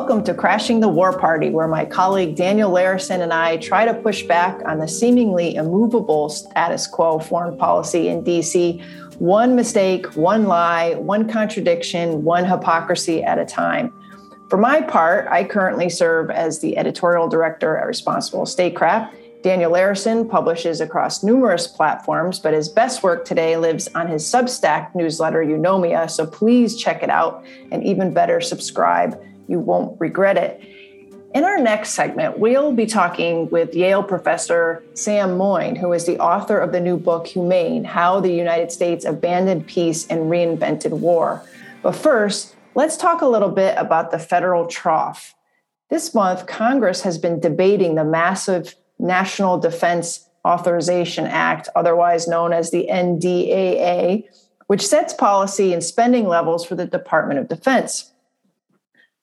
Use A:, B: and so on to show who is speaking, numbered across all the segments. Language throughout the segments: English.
A: Welcome to Crashing the War Party, where my colleague Daniel Larison and I try to push back on the seemingly immovable status quo foreign policy in DC, one mistake, one lie, one contradiction, one hypocrisy at a time. For my part, I currently serve as the editorial director at Responsible Statecraft. Daniel Larison publishes across numerous platforms, but his best work today lives on his Substack newsletter, Eunomia. So please check it out and even better, subscribe. You won't regret it. In our next segment, we'll be talking with Yale professor Sam Moyn, who is the author of the new book, Humane How the United States Abandoned Peace and Reinvented War. But first, let's talk a little bit about the federal trough. This month, Congress has been debating the massive National Defense Authorization Act, otherwise known as the NDAA, which sets policy and spending levels for the Department of Defense.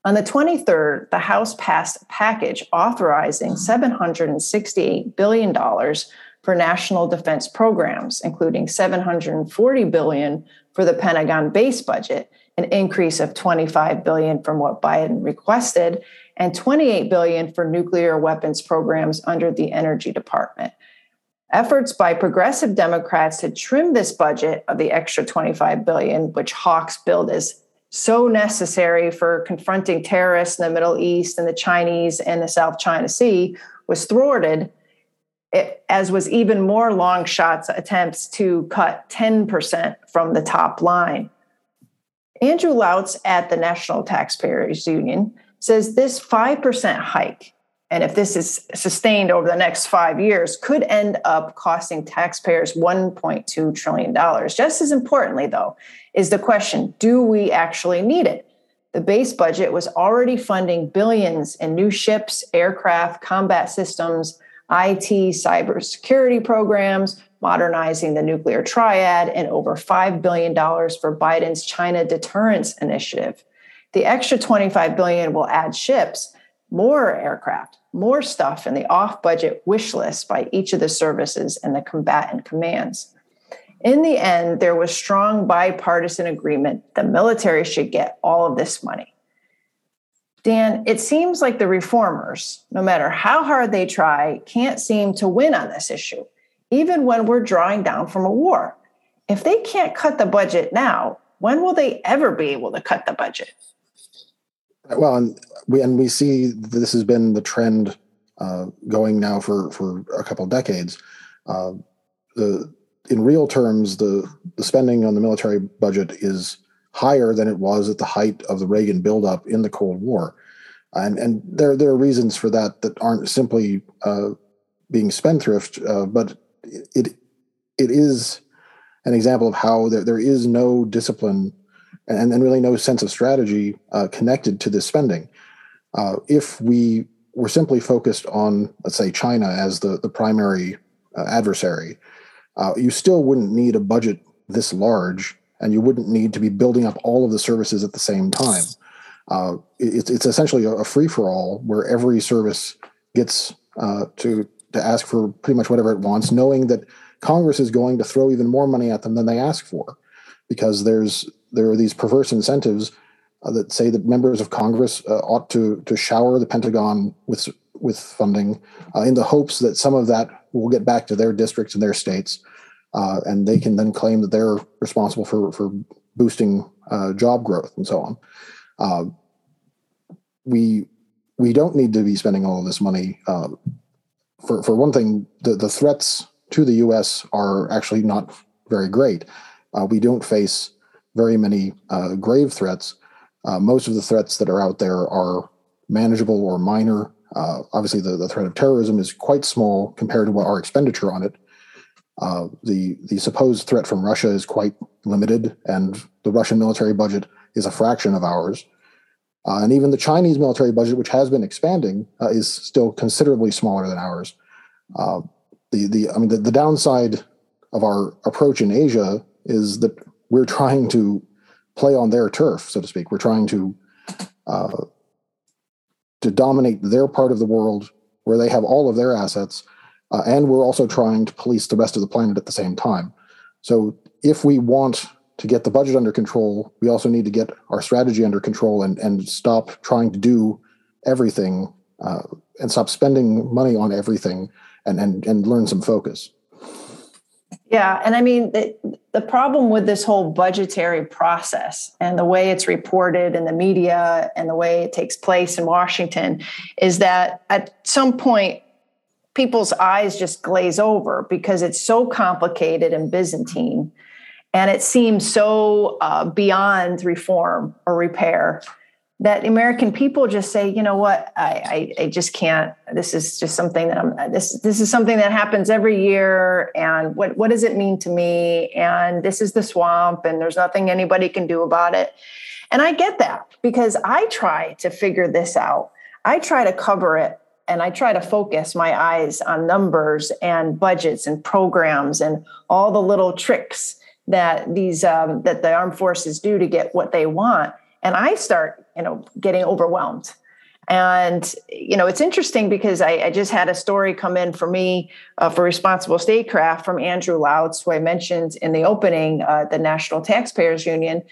A: On the 23rd, the House passed a package authorizing $768 billion for national defense programs, including 740 billion for the Pentagon base budget, an increase of 25 billion from what Biden requested, and 28 billion for nuclear weapons programs under the Energy Department. Efforts by progressive Democrats to trim this budget of the extra 25 billion, which Hawks billed as so necessary for confronting terrorists in the Middle East and the Chinese and the South China Sea, was thwarted, eh, as was even more long shots attempts to cut 10% from the top line. Andrew Lautz at the National Taxpayers Union says this 5% hike, and if this is sustained over the next five years, could end up costing taxpayers $1.2 trillion. Just as importantly, though, is the question do we actually need it? The base budget was already funding billions in new ships, aircraft, combat systems, IT, cybersecurity programs, modernizing the nuclear triad, and over $5 billion for Biden's China deterrence initiative. The extra 25 billion will add ships, more aircraft, more stuff in the off-budget wish list by each of the services and the combatant commands. In the end, there was strong bipartisan agreement the military should get all of this money. Dan, it seems like the reformers, no matter how hard they try, can't seem to win on this issue, even when we're drawing down from a war. If they can't cut the budget now, when will they ever be able to cut the budget?
B: Well, and we and we see this has been the trend uh, going now for for a couple decades. Uh, the in real terms, the the spending on the military budget is higher than it was at the height of the Reagan buildup in the Cold War, and and there there are reasons for that that aren't simply uh, being spendthrift, uh, but it it is an example of how there, there is no discipline and, and really no sense of strategy uh, connected to this spending. Uh, if we were simply focused on, let's say, China as the, the primary uh, adversary, uh, you still wouldn't need a budget this large, and you wouldn't need to be building up all of the services at the same time. Uh, it, it's essentially a, free for all where every service gets uh, to to ask for pretty much whatever it wants, knowing that Congress is going to throw even more money at them than they ask for, because there's there are these perverse incentives uh, that say that members of Congress uh, ought to to shower the Pentagon with with funding uh, in the hopes that some of that will get back to their districts and their states, uh, and they can then claim that they're responsible for for boosting uh, job growth and so on. Uh, we we don't need to be spending all of this money. for for one thing, the the threats to the U.S. are actually not very great. we don't face very many uh, grave threats. Uh, most of the threats that are out there are manageable or minor. Uh, obviously, the, the threat of terrorism is quite small compared to what our expenditure on it. Uh, the the supposed threat from Russia is quite limited, and the Russian military budget is a fraction of ours. Uh, and even the Chinese military budget, which has been expanding, uh, is still considerably smaller than ours. the the I mean the, the downside of our approach in Asia is that we're trying to play on their turf, so to speak. We're trying to uh, to dominate their part of the world where they have all of their assets, uh, and we're also trying to police the rest of the planet at the same time. So, if we want to get the budget under control, we also need to get our strategy under control and, and stop trying to do everything uh, and stop spending money on everything and, and, and learn some focus.
A: Yeah. And I mean, the, the problem with this whole budgetary process and the way it's reported in the media and the way it takes place in Washington is that at some point, people's eyes just glaze over because it's so complicated and Byzantine and it seems so uh, beyond reform or repair that American people just say, you know what, I, I, I, just can't. This is just something that I'm. This this is something that happens every year, and what what does it mean to me? And this is the swamp, and there's nothing anybody can do about it. And I get that because I try to figure this out. I try to cover it, and I try to focus my eyes on numbers and budgets and programs and all the little tricks that these um, that the armed forces do to get what they want and i start you know getting overwhelmed. And you know it's interesting because i, I just had a story come in for me uh, for responsible statecraft from Andrew Lautz who i mentioned in the opening uh, the national taxpayers union.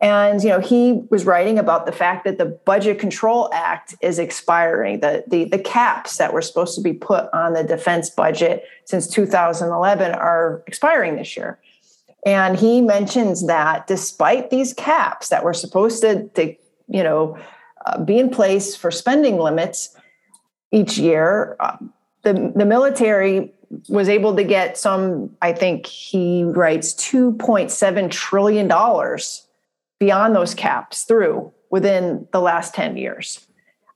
A: And you know he was writing about the fact that the budget control act is expiring the, the the caps that were supposed to be put on the defense budget since 2011 are expiring this year and he mentions that despite these caps that were supposed to, to you know, uh, be in place for spending limits each year, uh, the, the military was able to get some, I think he writes, $2.7 trillion beyond those caps through within the last 10 years.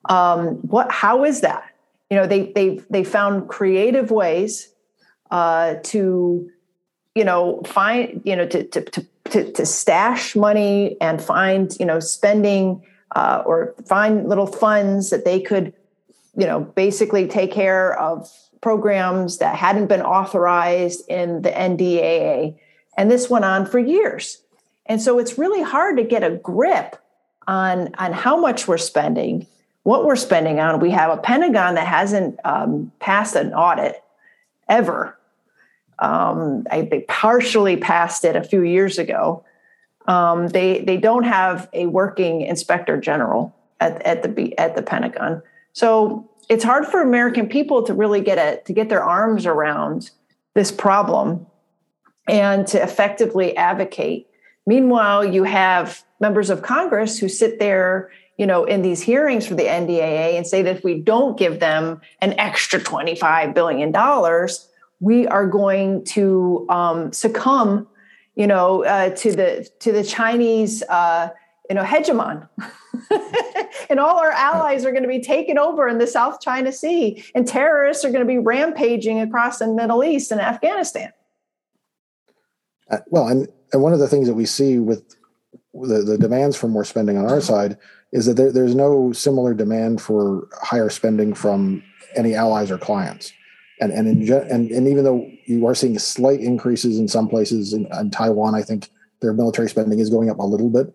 A: Um, what, how is that? You know, they, they, they found creative ways uh, to you know find you know to to to to, stash money and find you know spending uh, or find little funds that they could you know basically take care of programs that hadn't been authorized in the NDAA and this went on for years. And so it's really hard to get a grip on on how much we're spending what we're spending on. We have a pentagon that hasn't um, passed an audit ever um, I, they partially passed it a few years ago. Um, they they don't have a working inspector general at, at the at the Pentagon, so it's hard for American people to really get it to get their arms around this problem and to effectively advocate. Meanwhile, you have members of Congress who sit there you know, in these hearings for the NDAA and say that if we don't give them an extra $25 billion, we are going to um, succumb, you know, uh, to the to the Chinese, uh, you know, hegemon, and all our allies are going to be taken over in the South China Sea, and terrorists are going to be rampaging across the Middle East and Afghanistan.
B: Uh, well, and and one of the things that we see with the, the demands for more spending on our side is that there, there's no similar demand for higher spending from any allies or clients and and in, and and even though you are seeing slight increases in some places in, in Taiwan, I think their military spending is going up a little bit.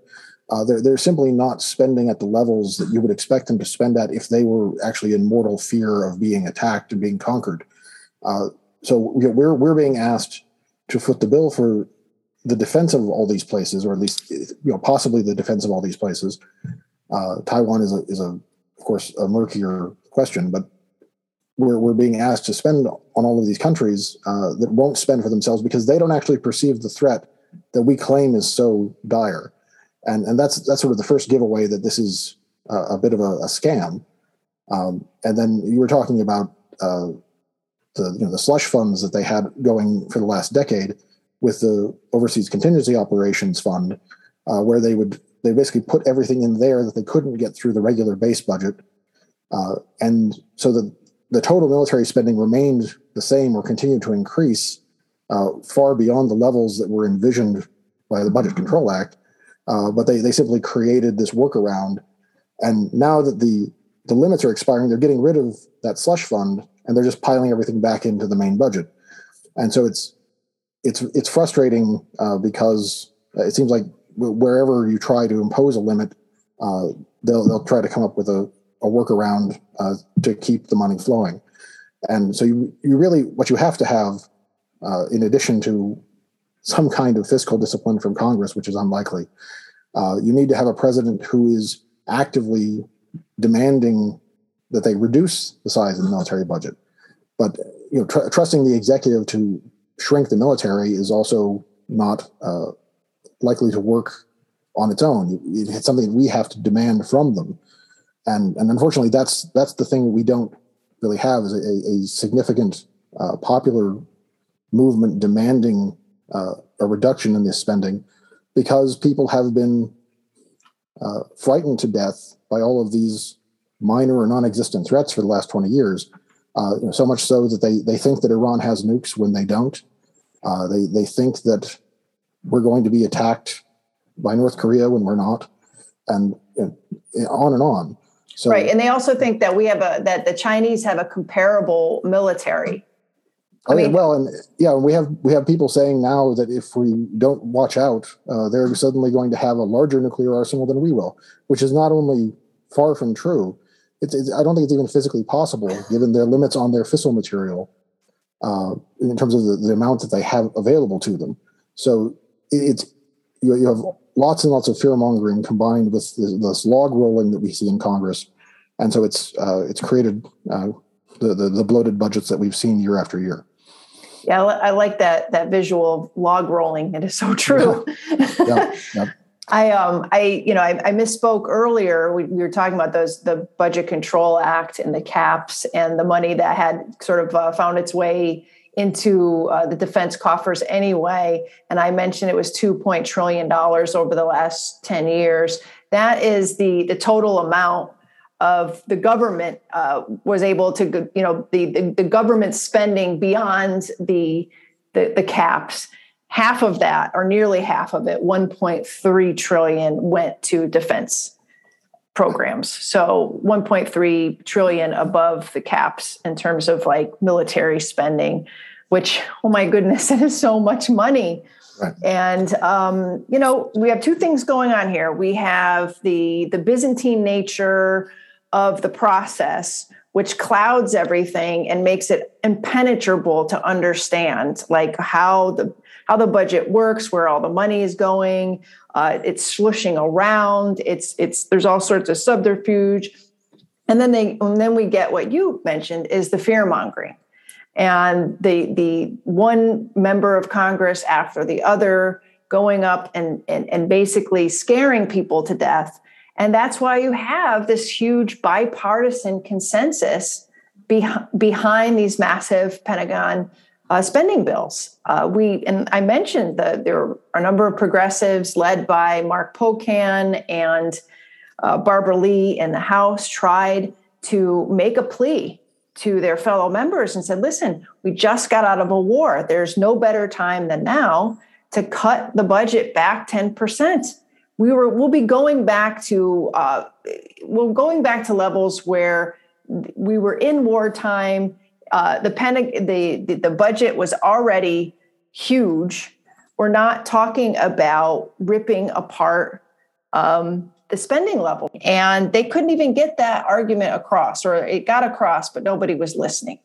B: Uh, they're they're simply not spending at the levels that you would expect them to spend at if they were actually in mortal fear of being attacked and being conquered. Uh, so we're we're being asked to foot the bill for the defense of all these places, or at least you know possibly the defense of all these places. Uh, Taiwan is a is a of course a murkier question, but we're, we're being asked to spend on all of these countries uh, that won't spend for themselves because they don't actually perceive the threat that we claim is so dire. And, and that's, that's sort of the first giveaway that this is a, a bit of a, a scam. Um, and then you were talking about uh, the, you know, the slush funds that they had going for the last decade with the Overseas Contingency Operations Fund, uh, where they would they basically put everything in there that they couldn't get through the regular base budget. Uh, and so that the total military spending remained the same or continued to increase uh, far beyond the levels that were envisioned by the Budget Control Act. Uh, but they, they simply created this workaround. And now that the, the limits are expiring, they're getting rid of that slush fund and they're just piling everything back into the main budget. And so it's it's it's frustrating uh, because it seems like wherever you try to impose a limit, uh, they'll they'll try to come up with a a workaround uh, to keep the money flowing. And so you, you really, what you have to have, uh, in addition to some kind of fiscal discipline from Congress, which is unlikely. Uh, you need to have a president who is actively demanding that they reduce the size of the military budget. But you know, tr- trusting the executive to shrink the military is also not uh, likely to work on its own. It's something we have to demand from them, and and unfortunately, that's that's the thing we don't really have is a, a significant uh, popular movement demanding uh, a reduction in this spending because people have been uh, frightened to death by all of these minor or non-existent threats for the last 20 years. Uh, you know, so much so that they they think that Iran has nukes when they don't. Uh, they they think that we're going to be attacked by North Korea when we're not, and, and on and on.
A: So, right, and they also think that we have a that the Chinese have a comparable military.
B: I, mean, well, and yeah, we have we have people saying now that if we don't watch out, uh, they're suddenly going to have a larger nuclear arsenal than we will, which is not only far from true. It's, it's I don't think it's even physically possible, given their limits on their fissile material, uh, in terms of the, the amount that they have available to them. So it's you, you have lots and lots of fear mongering combined with this, this, log rolling that we see in Congress, and so it's uh, it's created uh, the, the, the bloated budgets that we've seen year after year.
A: Yeah, I like that that visual of log rolling. It is so true. Yeah. yeah. I um I you know I, I misspoke earlier. We, we, were talking about those the Budget Control Act and the caps and the money that had sort of uh, found its way into uh, the defense coffers anyway. And I mentioned it was two point trillion dollars over the last ten years. That is the the total amount of the government uh, was able to you know the, the, the government spending beyond the, the the caps. Half of that, or nearly half of it, 1.3 trillion went to defense programs. So 1.3 trillion above the caps in terms of like military spending, which, oh my goodness, that is so much money. Right. And um, you know, we have two things going on here. We have the the Byzantine nature of the process, which clouds everything and makes it impenetrable to understand, like how the how the budget works, where all the money is going, uh, it's slushing around. It's it's there's all sorts of subterfuge, and then they and then we get what you mentioned is the fear mongering, and the the one member of Congress after the other going up and, and and basically scaring people to death, and that's why you have this huge bipartisan consensus behind these massive Pentagon uh, spending bills. Uh, we and I mentioned that there are a number of progressives led by Mark Pocan and uh, Barbara Lee in the House tried to make a plea to their fellow members and said, "Listen, we just got out of a war. There's no better time than now to cut the budget back ten percent." We were we'll be going back to uh, we're going back to levels where we were in wartime uh, the, pen, the, the the budget was already huge. We're not talking about ripping apart um, the spending level, and they couldn't even get that argument across, or it got across, but nobody was listening.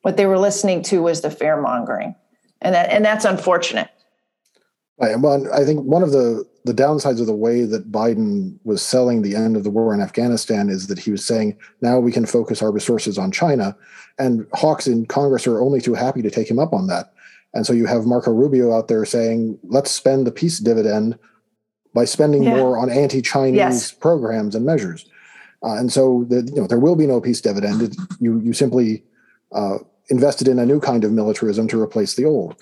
A: What they were listening to was the fear mongering, and that and that's unfortunate.
B: Right. Well, I think one of the the downsides of the way that Biden was selling the end of the war in Afghanistan is that he was saying, now we can focus our resources on China. And hawks in Congress are only too happy to take him up on that. And so you have Marco Rubio out there saying, let's spend the peace dividend by spending yeah. more on anti-Chinese yes. programs and measures. Uh, and so the, you know, there will be no peace dividend. It, you, you simply uh, invested in a new kind of militarism to replace the old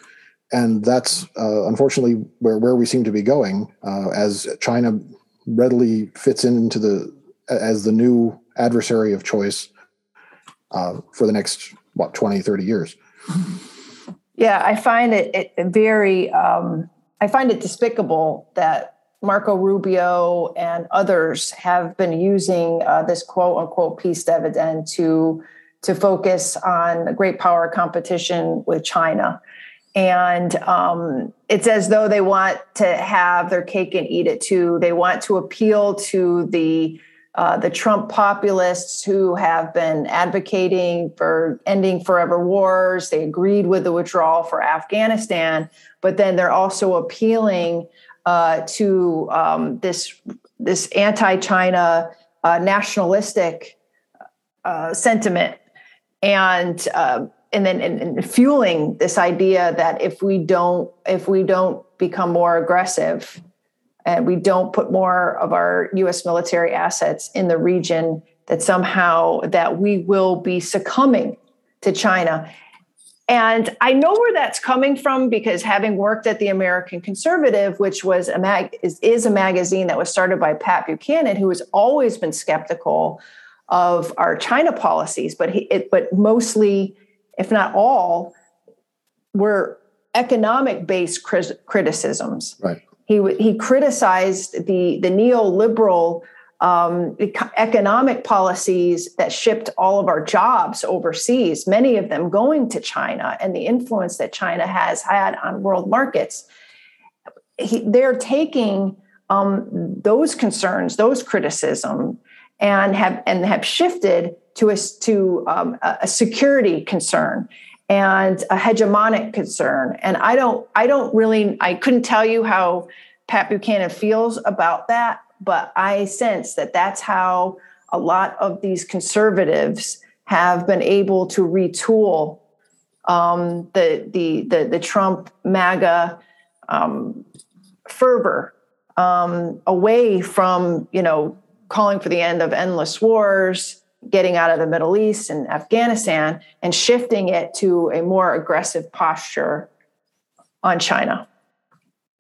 B: and that's uh, unfortunately where, where we seem to be going uh, as China readily fits into the as the new adversary of choice uh, for the next what 20 30 years.
A: Yeah i find it, it very um, i find it despicable that marco rubio and others have been using uh, this quote unquote peace dividend to to focus on great power competition with china and um, it's as though they want to have their cake and eat it too. They want to appeal to the uh, the Trump populists who have been advocating for ending forever wars. They agreed with the withdrawal for Afghanistan, but then they're also appealing uh, to um, this this anti-China uh, nationalistic uh, sentiment, and uh, and then and, and fueling this idea that if we don't if we don't become more aggressive and we don't put more of our US military assets in the region that somehow that we will be succumbing to China. And I know where that's coming from because having worked at the American Conservative, which was a mag is, is a magazine that was started by Pat Buchanan, who has always been skeptical of our China policies, but he, it, but mostly, if not all, were economic based criticisms.
B: Right.
A: He, he criticized the, the neoliberal um, economic policies that shipped all of our jobs overseas, many of them going to China, and the influence that China has had on world markets. He, they're taking um, those concerns, those criticism, and have and have shifted to a to um, a security concern and a hegemonic concern. And I don't, I don't really, I couldn't tell you how Pat Buchanan feels about that, but I sense that that's how a lot of these conservatives have been able to retool um, the, the, the the Trump MAGA um, fervor um, away from you know calling for the end of endless wars getting out of the Middle East and Afghanistan and shifting it to a more aggressive posture on China.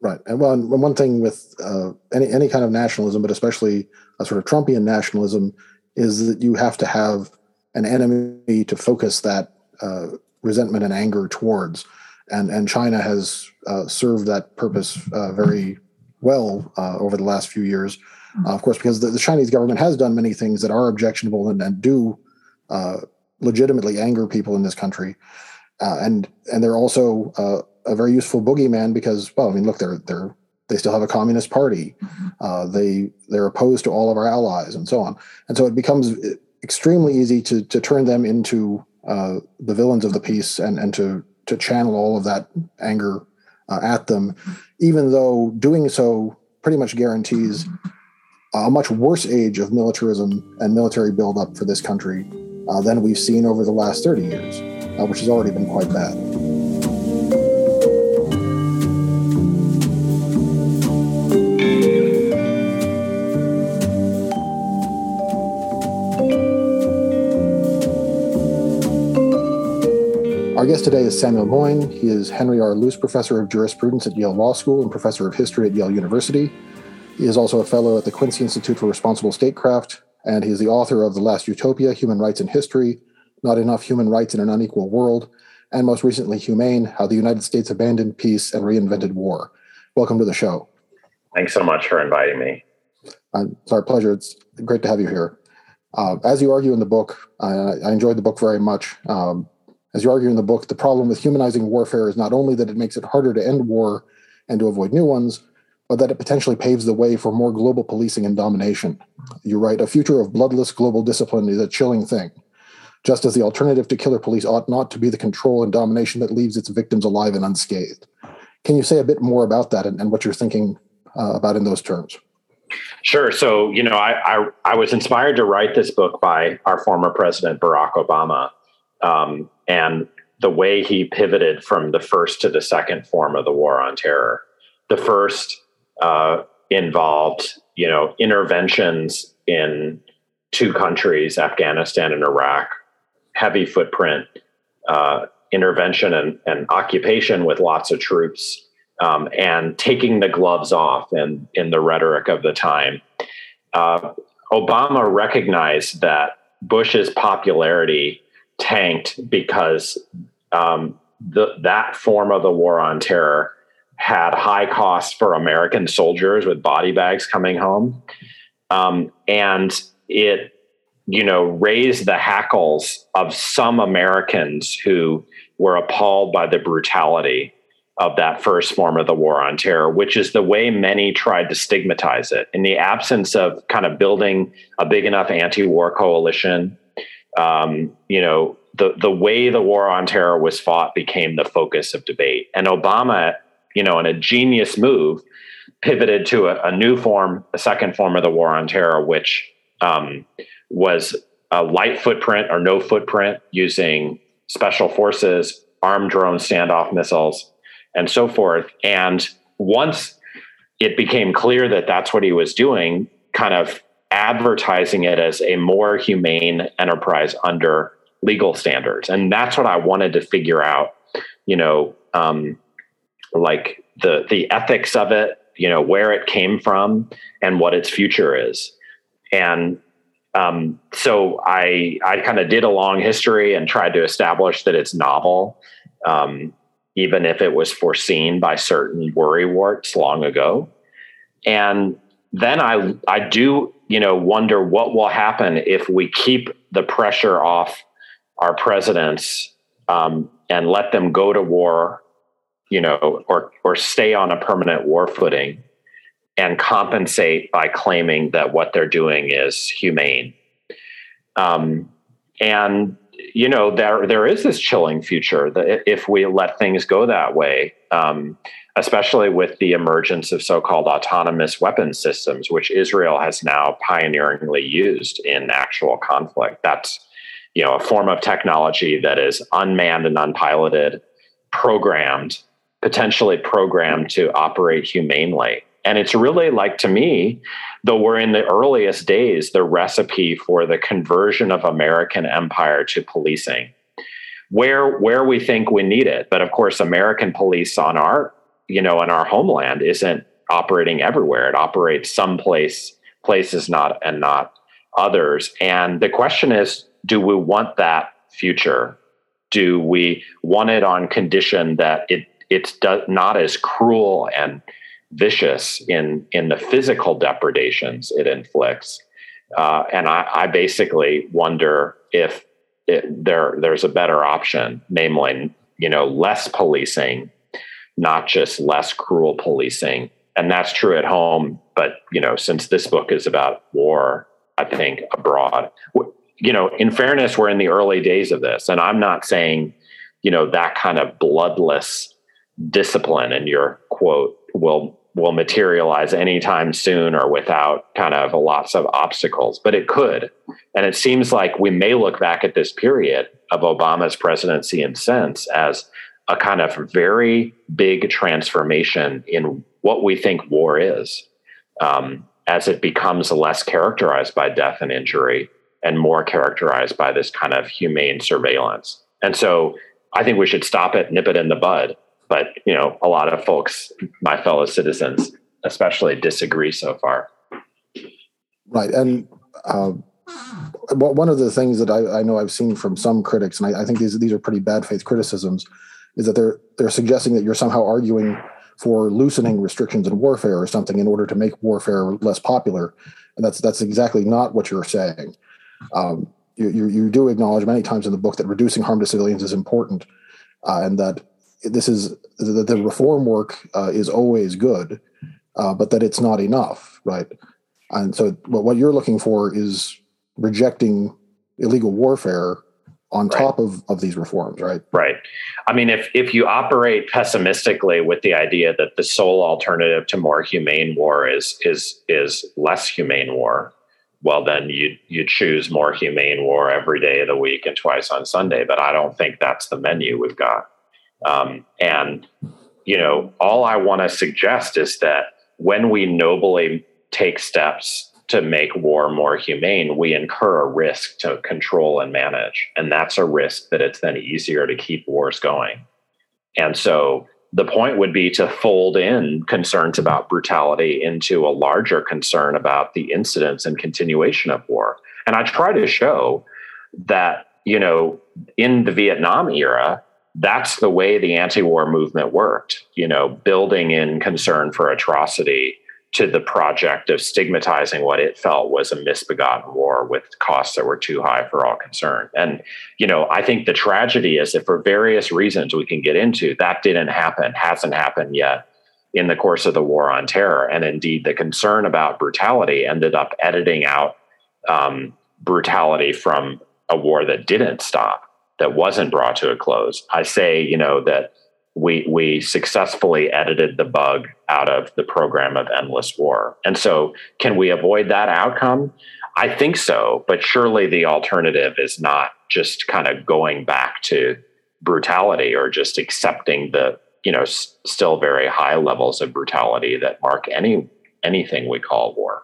B: Right, and one one thing with uh, any any kind of nationalism, but especially a sort of Trumpian nationalism, is that you have to have an enemy to focus that uh, resentment and anger towards, and and China has uh, served that purpose uh, very well uh, over the last few years uh, of course, because the, the, Chinese government has done many things that are objectionable and, and do uh, legitimately anger people in this country, uh, and and they're also uh, a very useful boogeyman because, well, I mean, look, they're they're they still have a communist party, mm-hmm. Uh, they they're opposed to all of our allies and so on, and so it becomes extremely easy to to turn them into uh, the villains of the piece and and to to channel all of that anger at them, mm-hmm. even though doing so pretty much guarantees mm-hmm a much worse age of militarism and military buildup for this country uh, than we've seen over the last 30 years, uh, which has already been quite bad. Our guest today is Samuel Moyn. He is Henry R. Luce Professor of Jurisprudence at Yale Law School and Professor of History at Yale University. He is also a fellow at the Quincy Institute for Responsible Statecraft, and he is the author of The Last Utopia Human Rights in History, Not Enough Human Rights in an Unequal World, and most recently, Humane How the United States Abandoned Peace and Reinvented War. Welcome to the show.
C: Thanks so much for inviting me.
B: It's our pleasure. It's great to have you here. Uh, as you argue in the book, uh, I enjoyed the book very much. Um, as you argue in the book, the problem with humanizing warfare is not only that it makes it harder to end war and to avoid new ones, but that it potentially paves the way for more global policing and domination. You write, a future of bloodless global discipline is a chilling thing, just as the alternative to killer police ought not to be the control and domination that leaves its victims alive and unscathed. Can you say a bit more about that and, and what you're thinking uh, about in those terms?
C: Sure. So, you know, I, I, I, was inspired to write this book by our former president, Barack Obama, um, and the way he pivoted from the first to the second form of the war on terror. The first uh, involved, you know, interventions in two countries, Afghanistan and Iraq, heavy footprint uh, intervention and, and, occupation with lots of troops, um, and taking the gloves off in, in the rhetoric of the time. Uh, Obama recognized that Bush's popularity tanked because um, the, that form of the war on terror had high costs for American soldiers with body bags coming home. Um, and it, you know, raised the hackles of some Americans who were appalled by the brutality of that first form of the war on terror, which is the way many tried to stigmatize it. In the absence of kind of building a big enough anti-war coalition, um, you know, the the way the war on terror was fought became the focus of debate. And Obama, you know, in a genius move, pivoted to a, a new form, a second form of the war on terror, which um, was a light footprint or no footprint using special forces, armed drone standoff missiles, and so forth. And once it became clear that that's what he was doing, kind of advertising it as a more humane enterprise under legal standards. And that's what I wanted to figure out, you know, um, like the the ethics of it, you know, where it came from and what its future is. And um, so I I kind of did a long history and tried to establish that it's novel, um, even if it was foreseen by certain worry warts long ago. And then I I do you know wonder what will happen if we keep the pressure off our presidents um, and let them go to war, you know, or or stay on a permanent war footing and compensate by claiming that what they're doing is humane. Um, and you know there there is this chilling future that if we let things go that way, um, especially with the emergence of so-called autonomous weapon systems, which Israel has now pioneeringly used in actual conflict. That's you know a form of technology that is unmanned and unpiloted, programmed, potentially programmed to operate humanely and it's really like to me, though we're in the earliest days, the recipe for the conversion of American empire to policing. Where where we think we need it. But of course, American police on our, you know, in our homeland isn't operating everywhere. It operates some place places not and not others. And the question is, do we want that future? Do we want it on condition that it it's do, not as cruel and vicious in in the physical depredations it inflicts. Uh, and I, I, basically wonder if it, there there's a better option, namely, you know, less policing, not just less cruel policing. And that's true at home, but you know, since this book is about war, I think abroad. You know, in fairness, we're in the early days of this, and I'm not saying, you know, that kind of bloodless discipline in your quote will will materialize anytime soon or without kind of lots of obstacles, but it could. And it seems like we may look back at this period of Obama's presidency and since as a kind of very big transformation in what we think war is um, as it becomes less characterized by death and injury and more characterized by this kind of humane surveillance. And so I think we should stop it, nip it in the bud, but you know a lot of folks my fellow citizens especially disagree so far
B: right and uh, one of the things that I, I, know I've seen from some critics, and I, I, think these these are pretty bad faith criticisms, is that they're they're suggesting that you're somehow arguing for loosening restrictions in warfare or something in order to make warfare less popular, and that's that's exactly not what you're saying. Um, you, you, you do acknowledge many times in the book that reducing harm to civilians is important, uh, and that this is that the reform work uh, is always good, uh, but that it's not enough, right? And so, what you're looking for is rejecting illegal warfare on right. top of, of these reforms, right?
C: Right. I mean, if if you operate pessimistically with the idea that the sole alternative to more humane war is is is less humane war, well, then you you choose more humane war every day of the week and twice on Sunday. But I don't think that's the menu we've got. Um, and, you know, all I want to suggest is that when we nobly take steps to make war more humane, we incur a risk to control and manage. And that's a risk that it's then easier to keep wars going. And so the point would be to fold in concerns about brutality into a larger concern about the incidence and continuation of war. And I try to show that, you know, in the Vietnam era, that's the way the anti-war movement worked you know building in concern for atrocity to the project of stigmatizing what it felt was a misbegotten war with costs that were too high for all concerned. And, you know, I think the tragedy is that for various reasons we can get into, that didn't happen, hasn't happened yet in the course of the war on terror. And indeed, the concern about brutality ended up editing out um, brutality from a war that didn't stop, that wasn't brought to a close. I say, you know, that we we successfully edited the bug out of the program of endless war. And so, can we avoid that outcome? I think so, but surely the alternative is not just kind of going back to brutality or just accepting the you know s- still very high levels of brutality that mark any anything we call war.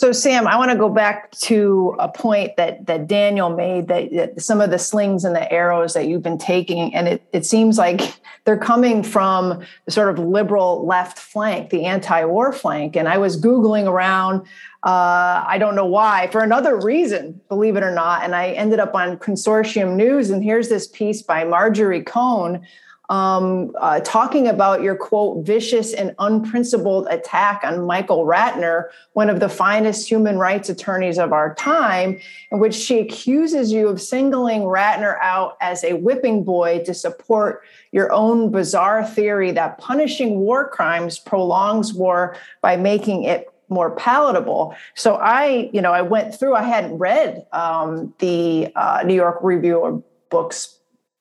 A: So, Sam, I want to go back to a point that that Daniel made that, that, some of the slings and the arrows that you've been taking, and it, it seems like they're coming from the sort of liberal left flank, the anti-war flank. And I was googling around. Uh, I don't know why, for another reason, believe it or not, and I ended up on Consortium News, and here's this piece by Marjorie Cohn um, uh, talking about your quote, vicious and unprincipled attack on Michael Ratner, one of the finest human rights attorneys of our time, in which she accuses you of singling Ratner out as a whipping boy to support your own bizarre theory that punishing war crimes prolongs war by making it more palatable. So I, you know, I went through. I hadn't read um, the uh, New York Review of Books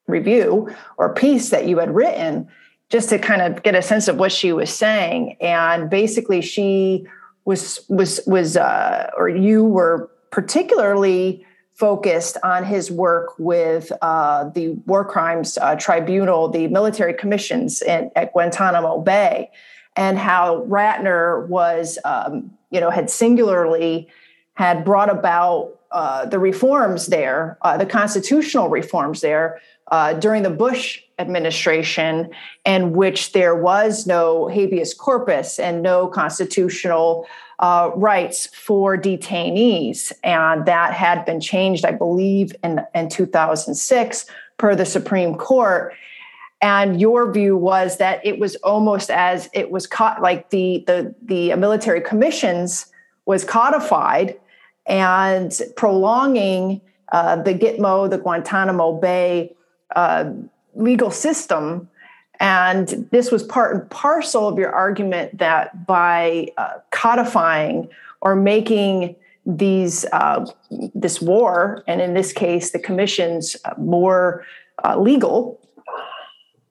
A: review or piece that you had written just to kind of get a sense of what she was saying. And basically she was was was uh, or you were particularly focused on his work with uh, the war crimes uh, tribunal the military commissions in, at guantanamo bay and how ratner was um, you know had singularly had brought about uh, the reforms there, uh, the constitutional reforms there, uh, during the Bush administration, in which there was no habeas corpus and no constitutional uh, rights for detainees. And that had been changed, I believe, in, in 2006 per the Supreme Court. And your view was that it was almost as it was caught, like the, the, the military commissions was codified and prolonging uh, the Gitmo, the Guantanamo Bay uh, legal system. And this was part and parcel of your argument that by uh, codifying or making these uh, this war, and in this case the commissions, uh, more uh, legal,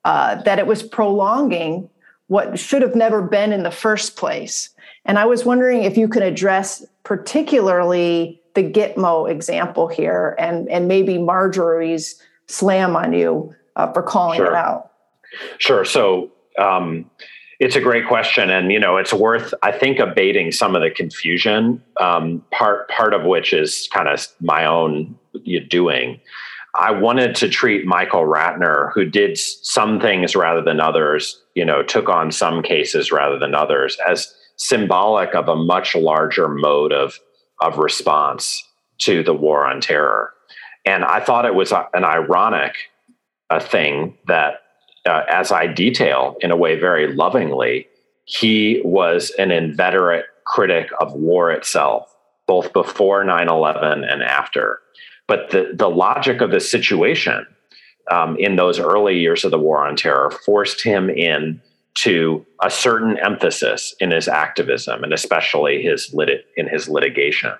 A: uh, that it was prolonging what should have never been in the first place. And I was wondering if you could address particularly the Gitmo example here, and and maybe Marjorie's slam on you uh, for calling
C: sure.
A: it out?
C: Sure. So um, it's a great question, and you know it's worth I think abating some of the confusion. Um, part part of which is kind of my own doing. I wanted to treat Michael Ratner, who did some things rather than others, you know, took on some cases rather than others, as symbolic of a much larger mode of of response to the war on terror. And I thought it was an ironic uh, thing that, uh, as I detail in a way very lovingly, he was an inveterate critic of war itself, both before 9 11 and after. But the, the logic of the situation um, in those early years of the war on terror forced him in to a certain emphasis in his activism and especially his lit- in his litigation.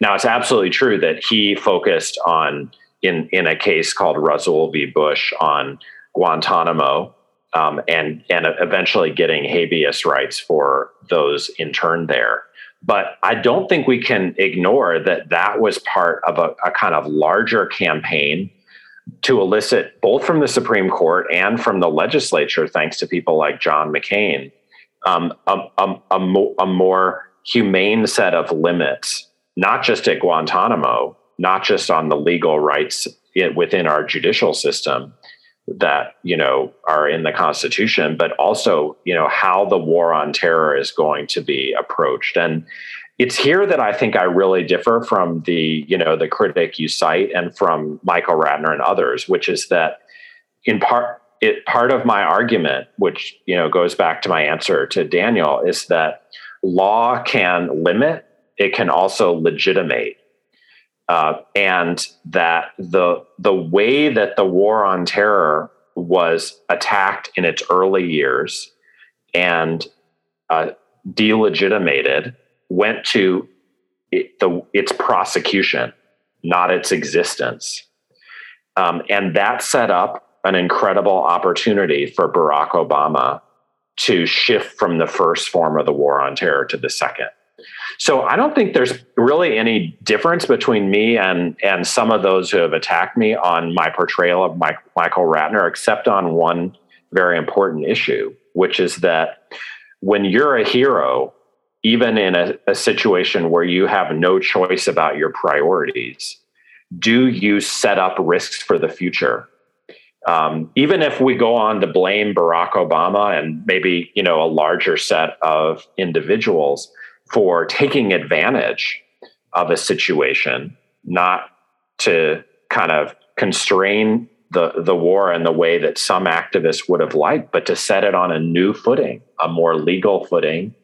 C: Now, it's absolutely true that he focused on in in a case called Rasul v. Bush on Guantanamo um, and and eventually getting habeas rights for those interned there. But I don't think we can ignore that that was part of a, a kind of larger campaign to elicit both from the Supreme Court and from the legislature, thanks to people like John McCain, um, a, a, a, mo- a more humane set of limits not just at Guantanamo, not just on the legal rights within our judicial system that you know are in the constitution but also you know how the war on terror is going to be approached. And it's here that i think i really differ from the you know the critic you cite and from michael ratner and others which is that in part it part of my argument, which you know goes back to my answer to Daniel, is that law can limit, it can also legitimate. Uh, and that the the way that the war on terror was attacked in its early years and uh, delegitimated went to it, the, its prosecution, not its existence. Um, and that set up an incredible opportunity for Barack Obama to shift from the first form of the war on terror to the second. So I don't think there's really any difference between me and and some of those who have attacked me on my portrayal of Mike, Michael Ratner, except on one very important issue, which is that when you're a hero, even in a, a situation where you have no choice about your priorities, do you set up risks for the future? Um, even if we go on to blame Barack Obama and maybe you know a larger set of individuals for taking advantage of a situation, not to kind of constrain the the war in the way that some activists would have liked, but to set it on a new footing, a more legal footing,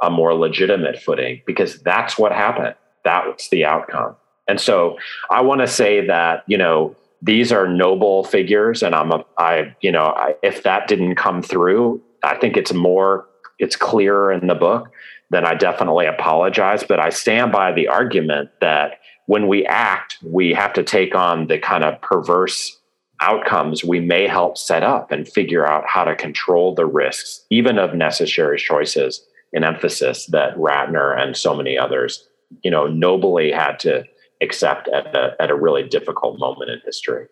C: a more legitimate footing because that's what happened. That's the outcome. And so I want to say that, you know, these are noble figures and I'm a, I, you know, I, if that didn't come through, I think it's more, it's clearer in the book, then I definitely apologize. But I stand by the argument that when we act, we have to take on the kind of perverse outcomes we may help set up and figure out how to control the risks, even of necessary choices an emphasis that Ratner and so many others, you know, nobly had to accept at a, at a really difficult moment in history.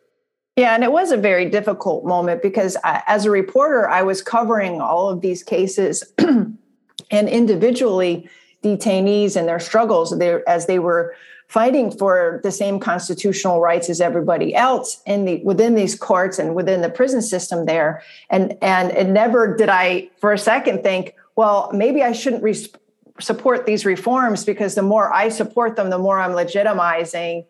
A: Yeah, and it was a very difficult moment because I, as a reporter, I was covering all of these cases and individually detainees and their struggles as they were fighting for the same constitutional rights as everybody else in the within these courts and within the prison system there. And and it never did i for a second think well, maybe I shouldn't re- support these reforms because the more I support them, the more I'm legitimizing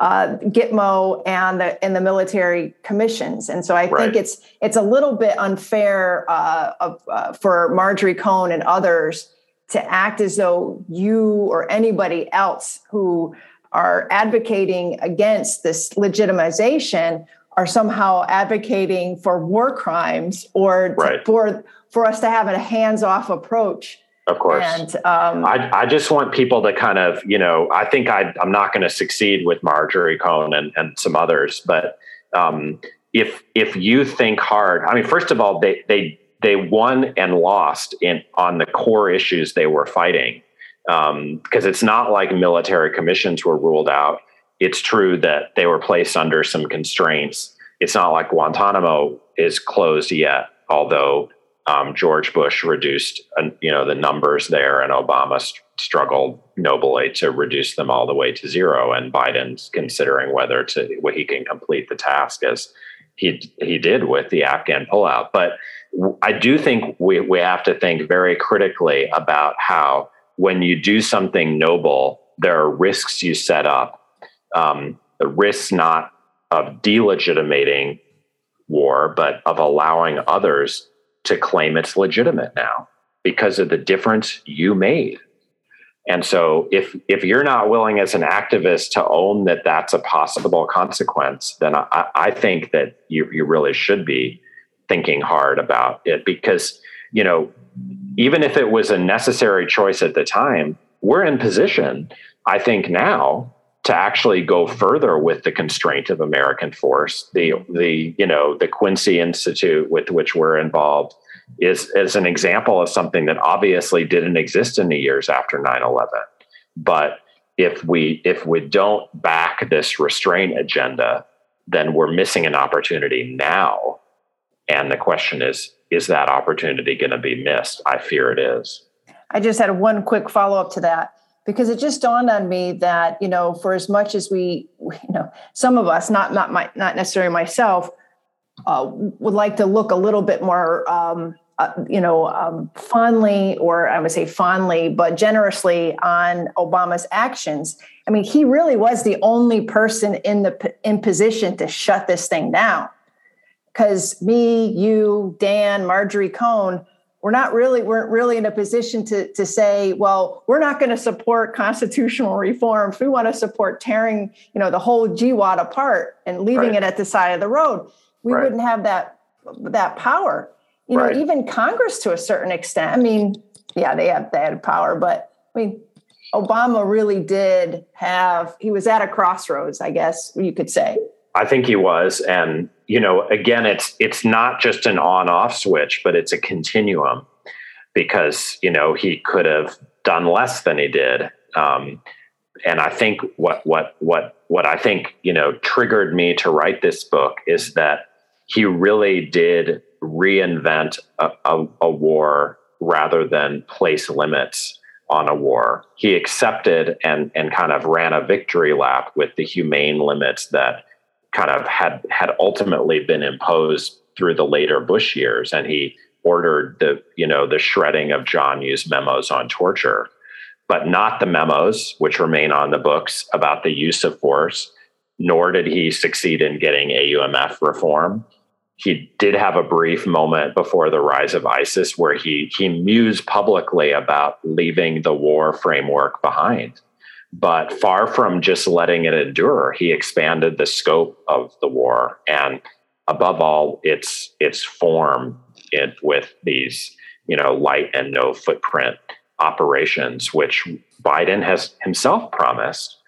A: uh, Gitmo and the and the military commissions. And so I right. think it's it's a little bit unfair uh, of, uh, for Marjorie Cohn and others to act as though you or anybody else who are advocating against this legitimization are somehow advocating for war crimes or right. for for us to have a hands-off approach
C: of course and um, I, I just want people to kind of you know i think I, i'm not going to succeed with marjorie cohn and, and some others but um, if if you think hard i mean first of all they they they won and lost in on the core issues they were fighting because um, it's not like military commissions were ruled out it's true that they were placed under some constraints. It's not like Guantanamo is closed yet, although um, George Bush reduced, uh, you know, the numbers there, and Obama st- struggled nobly to reduce them all the way to zero. And Biden's considering whether to what he can complete the task as he he did with the Afghan pullout. But I do think we we have to think very critically about how when you do something noble, there are risks you set up um, the risk not of delegitimating war, but of allowing others to claim it's legitimate now because of the difference you made. And so, if if you're not willing as an activist to own that that's a possible consequence, then I, I think that you you really should be thinking hard about it because you know even if it was a necessary choice at the time, we're in position. I think now to actually go further with the constraint of American force. The the you know the Quincy Institute with which we're involved is is an example of something that obviously didn't exist in the years after 9-11. But if we if we don't back this restraint agenda, then we're missing an opportunity now. And the question is, is that opportunity going to be missed? I fear it is.
A: I just had one quick follow up to that because it just dawned on me that you know for as much as we you know some of us not not my not necessarily myself uh, would like to look a little bit more um, uh, you know um, fondly or i would say fondly but generously on obama's actions. I mean he really was the only person in the in position to shut this thing down. Because me, you, Dan, Marjorie Cohn, we're not really weren't really in a position to to say, well, we're not going to support constitutional reforms we want to support tearing, you know, the whole GWOT apart and leaving right. it at the side of the road, we right. wouldn't have that that power. You right. know, even Congress to a certain extent. I mean, yeah, they had they had power, but I mean, Obama really did have. He was at a crossroads, I guess you could say.
C: I think he was, and you know, again, it's it's not just an on-off switch, but it's a continuum because you know he could have done less than he did. Um, and I think what what what what I think you know triggered me to write this book is that he really did reinvent a, a, a war rather than place limits on a war. He accepted and and kind of ran a victory lap with the humane limits that kind of had had ultimately been imposed through the later Bush years, and he ordered the you know the shredding of John Yoo's memos on torture, but not the memos which remain on the books about the use of force. Nor did he succeed in getting AUMF reform. He did have a brief moment before the rise of ISIS where he he mused publicly about leaving the war framework behind but far from just letting it endure, he expanded the scope of the war and above all its its form it, with these you know light and no footprint operations, which Biden has himself promised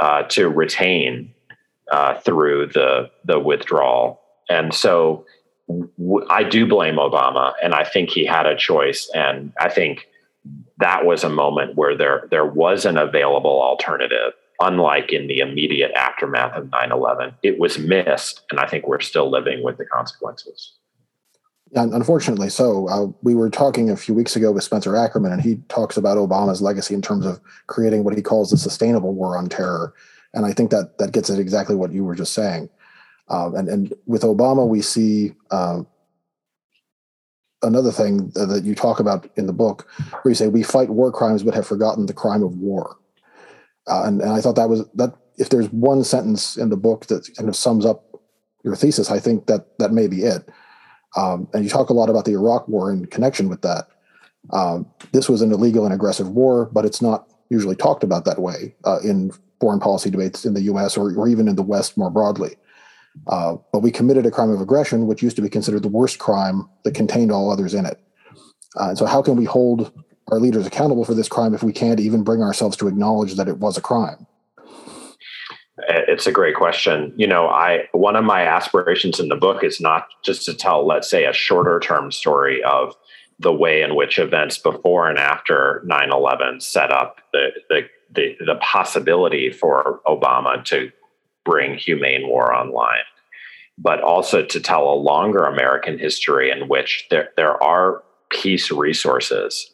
C: uh, to retain uh, through the the withdrawal. And so w- I do blame Obama, and I think he had a choice, and I think that was a moment where there there was an available alternative unlike in the immediate aftermath of 9-11 it was missed and i think we're still living with the consequences.
B: And unfortunately so uh, we were talking a few weeks ago with spencer ackerman and he talks about obama's legacy in terms of creating what he calls the sustainable war on terror. And i think that that gets at exactly what you were just saying. Um, and, and with obama we see uh, another thing that you talk about in the book, where you say we fight war crimes but have forgotten the crime of war. Uh, and, and I thought that was that. If there's one sentence in the book that kind of sums up your thesis, I think that that may be it. Um, and you talk a lot about the Iraq War in connection with that. Um, this was an illegal and aggressive war, but it's not usually talked about that way uh, in foreign policy debates in the U.S. or, or even in the West more broadly. Uh, but we committed a crime of aggression, which used to be considered the worst crime that contained all others in it. Uh, and so, how can we hold our leaders accountable for this crime if we can't even bring ourselves to acknowledge that it was a crime?
C: It's a great question. You know, I one of my aspirations in the book is not just to tell, let's say, a shorter term story of the way in which events before and after 9-11 set up the, the the, the possibility for Obama to bring humane war online, but also to tell a longer American history in which there, there are peace resources.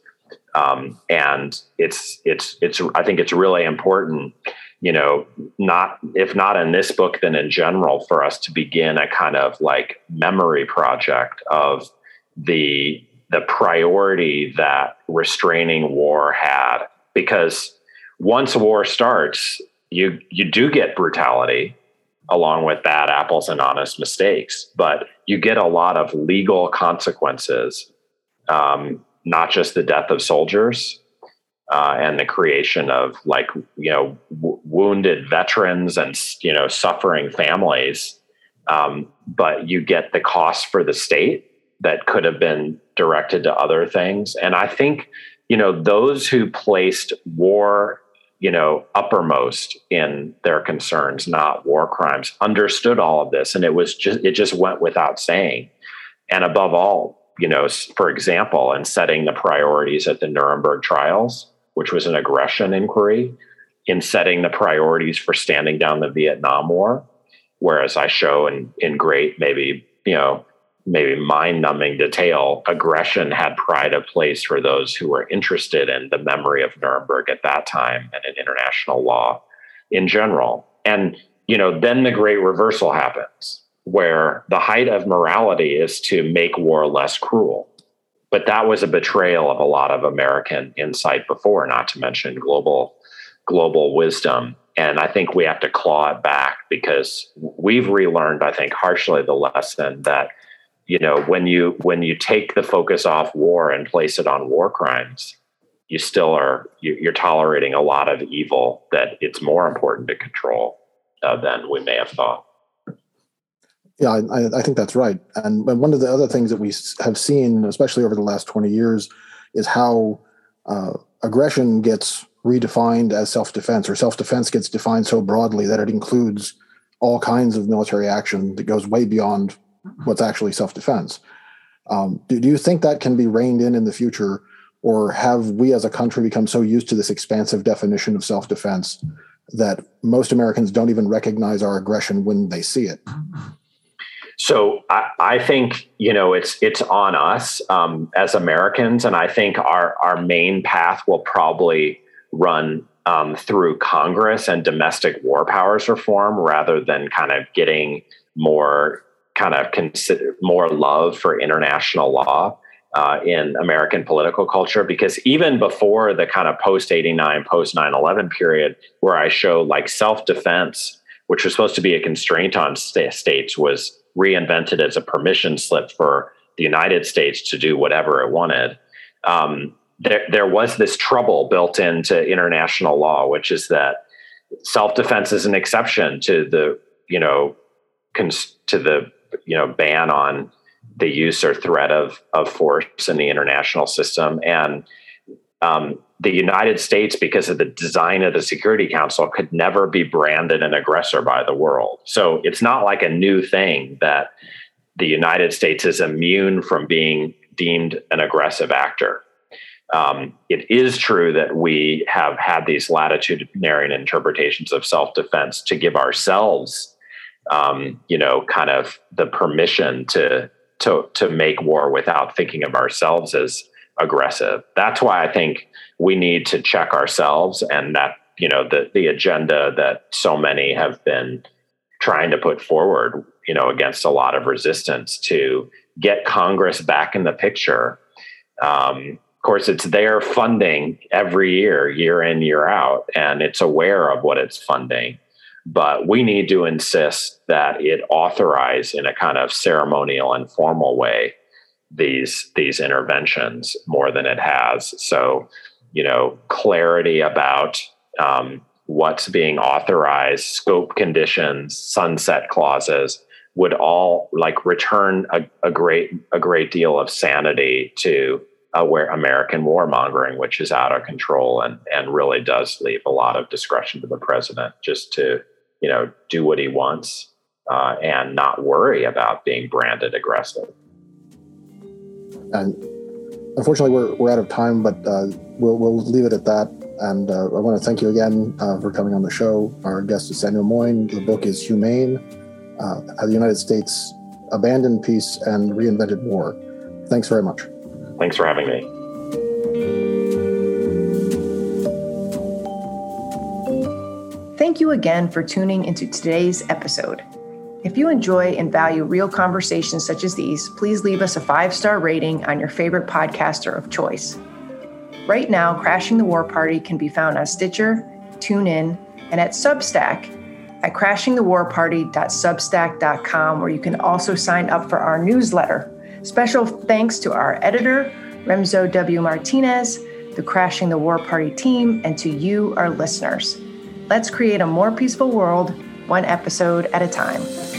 C: Um, and it's it's it's I think it's really important, you know, not if not in this book, then in general, for us to begin a kind of like memory project of the the priority that restraining war had because once war starts you you do get brutality along with bad apples and honest mistakes, but you get a lot of legal consequences, um, not just the death of soldiers uh, and the creation of like you know w- wounded veterans and you know suffering families, um, but you get the cost for the state that could have been directed to other things, and I think you know those who placed war you know, uppermost in their concerns, not war crimes, understood all of this. And it was just, it just went without saying. And above all, you know, for example, in setting the priorities at the Nuremberg trials, which was an aggression inquiry, in setting the priorities for standing down the Vietnam War, whereas I show in, in great, maybe, you know, maybe mind numbing detail, aggression had pride of place for those who were interested in the memory of Nuremberg at that time and in international law in general. And, you know, then the great reversal happens where the height of morality is to make war less cruel. But that was a betrayal of a lot of American insight before, not to mention global global wisdom and I think we have to claw it back because we've relearned, I think, harshly the lesson that you know when you when you take the focus off war and place it on war crimes, you still are you're tolerating a lot of evil that it's more important to control uh, than we may have thought.
B: Yeah, I, I, think that's right. And one of the other things that we have seen, especially over the last 20 years, is how uh, aggression gets redefined as self defense, or self defense gets defined so broadly that it includes all kinds of military action that goes way beyond what's actually self defense. Um, do, do you think that can be reined in in the future, or have we as a country become so used to this expansive definition of self defense that most Americans don't even recognize our aggression when they see it?
C: So I, I, think you know it's it's on us um, as Americans, and I think our our main path will probably run um, through Congress and domestic war powers reform, rather than kind of getting more kind of consider more love for international law uh, in American political culture. Because even before the kind of post eighty nine, post 9-11 period, where I show like self defense, which was supposed to be a constraint on st- states, was reinvented as a permission slip for the United States to do whatever it wanted. Um, there, there was this trouble built into international law, which is that self-defense is an exception to the, you know, cons- to the, you know, ban on the use or threat of of force in the international system, and um, the United States, because of the design of the Security Council, could never be branded an aggressor by the world. So it's not like a new thing that the United States is immune from being deemed an aggressive actor. Um, it is true that we have had these latitudinarian interpretations of self-defense to give ourselves, um, you know, kind of the permission to to to make war without thinking of ourselves as aggressive. That's why I think we need to check ourselves and that you know the the agenda that so many have been trying to put forward you know against a lot of resistance to get congress back in the picture um, of course it's their funding every year year in year out and it's aware of what it's funding but we need to insist that it authorize in a kind of ceremonial and formal way these these interventions more than it has. So you know clarity about um, what's being authorized scope conditions sunset clauses would all like return a, a great a great deal of sanity to uh, where American warmongering, which is out of control and and really does leave a lot of discretion to the president just to you know do what he wants uh, and not worry about being branded aggressive.
B: And unfortunately, we're, we're out of time, but uh, we'll, we'll leave it at that. And uh, I want to thank you again uh, for coming on the show. Our guest is Samuel Moyn. The book is Humane uh, How the United States Abandoned Peace and Reinvented War. Thanks very much.
C: Thanks for having me.
A: Thank you again for tuning into today's episode. If you enjoy and value real conversations such as these, please leave us a five star rating on your favorite podcaster of choice. Right now, Crashing the War Party can be found on Stitcher, TuneIn, and at Substack at crashingthewarparty.substack.com, where you can also sign up for our newsletter. Special thanks to our editor, Remzo W. Martinez, the Crashing the War Party team, and to you, our listeners. Let's create a more peaceful world, one episode at a time.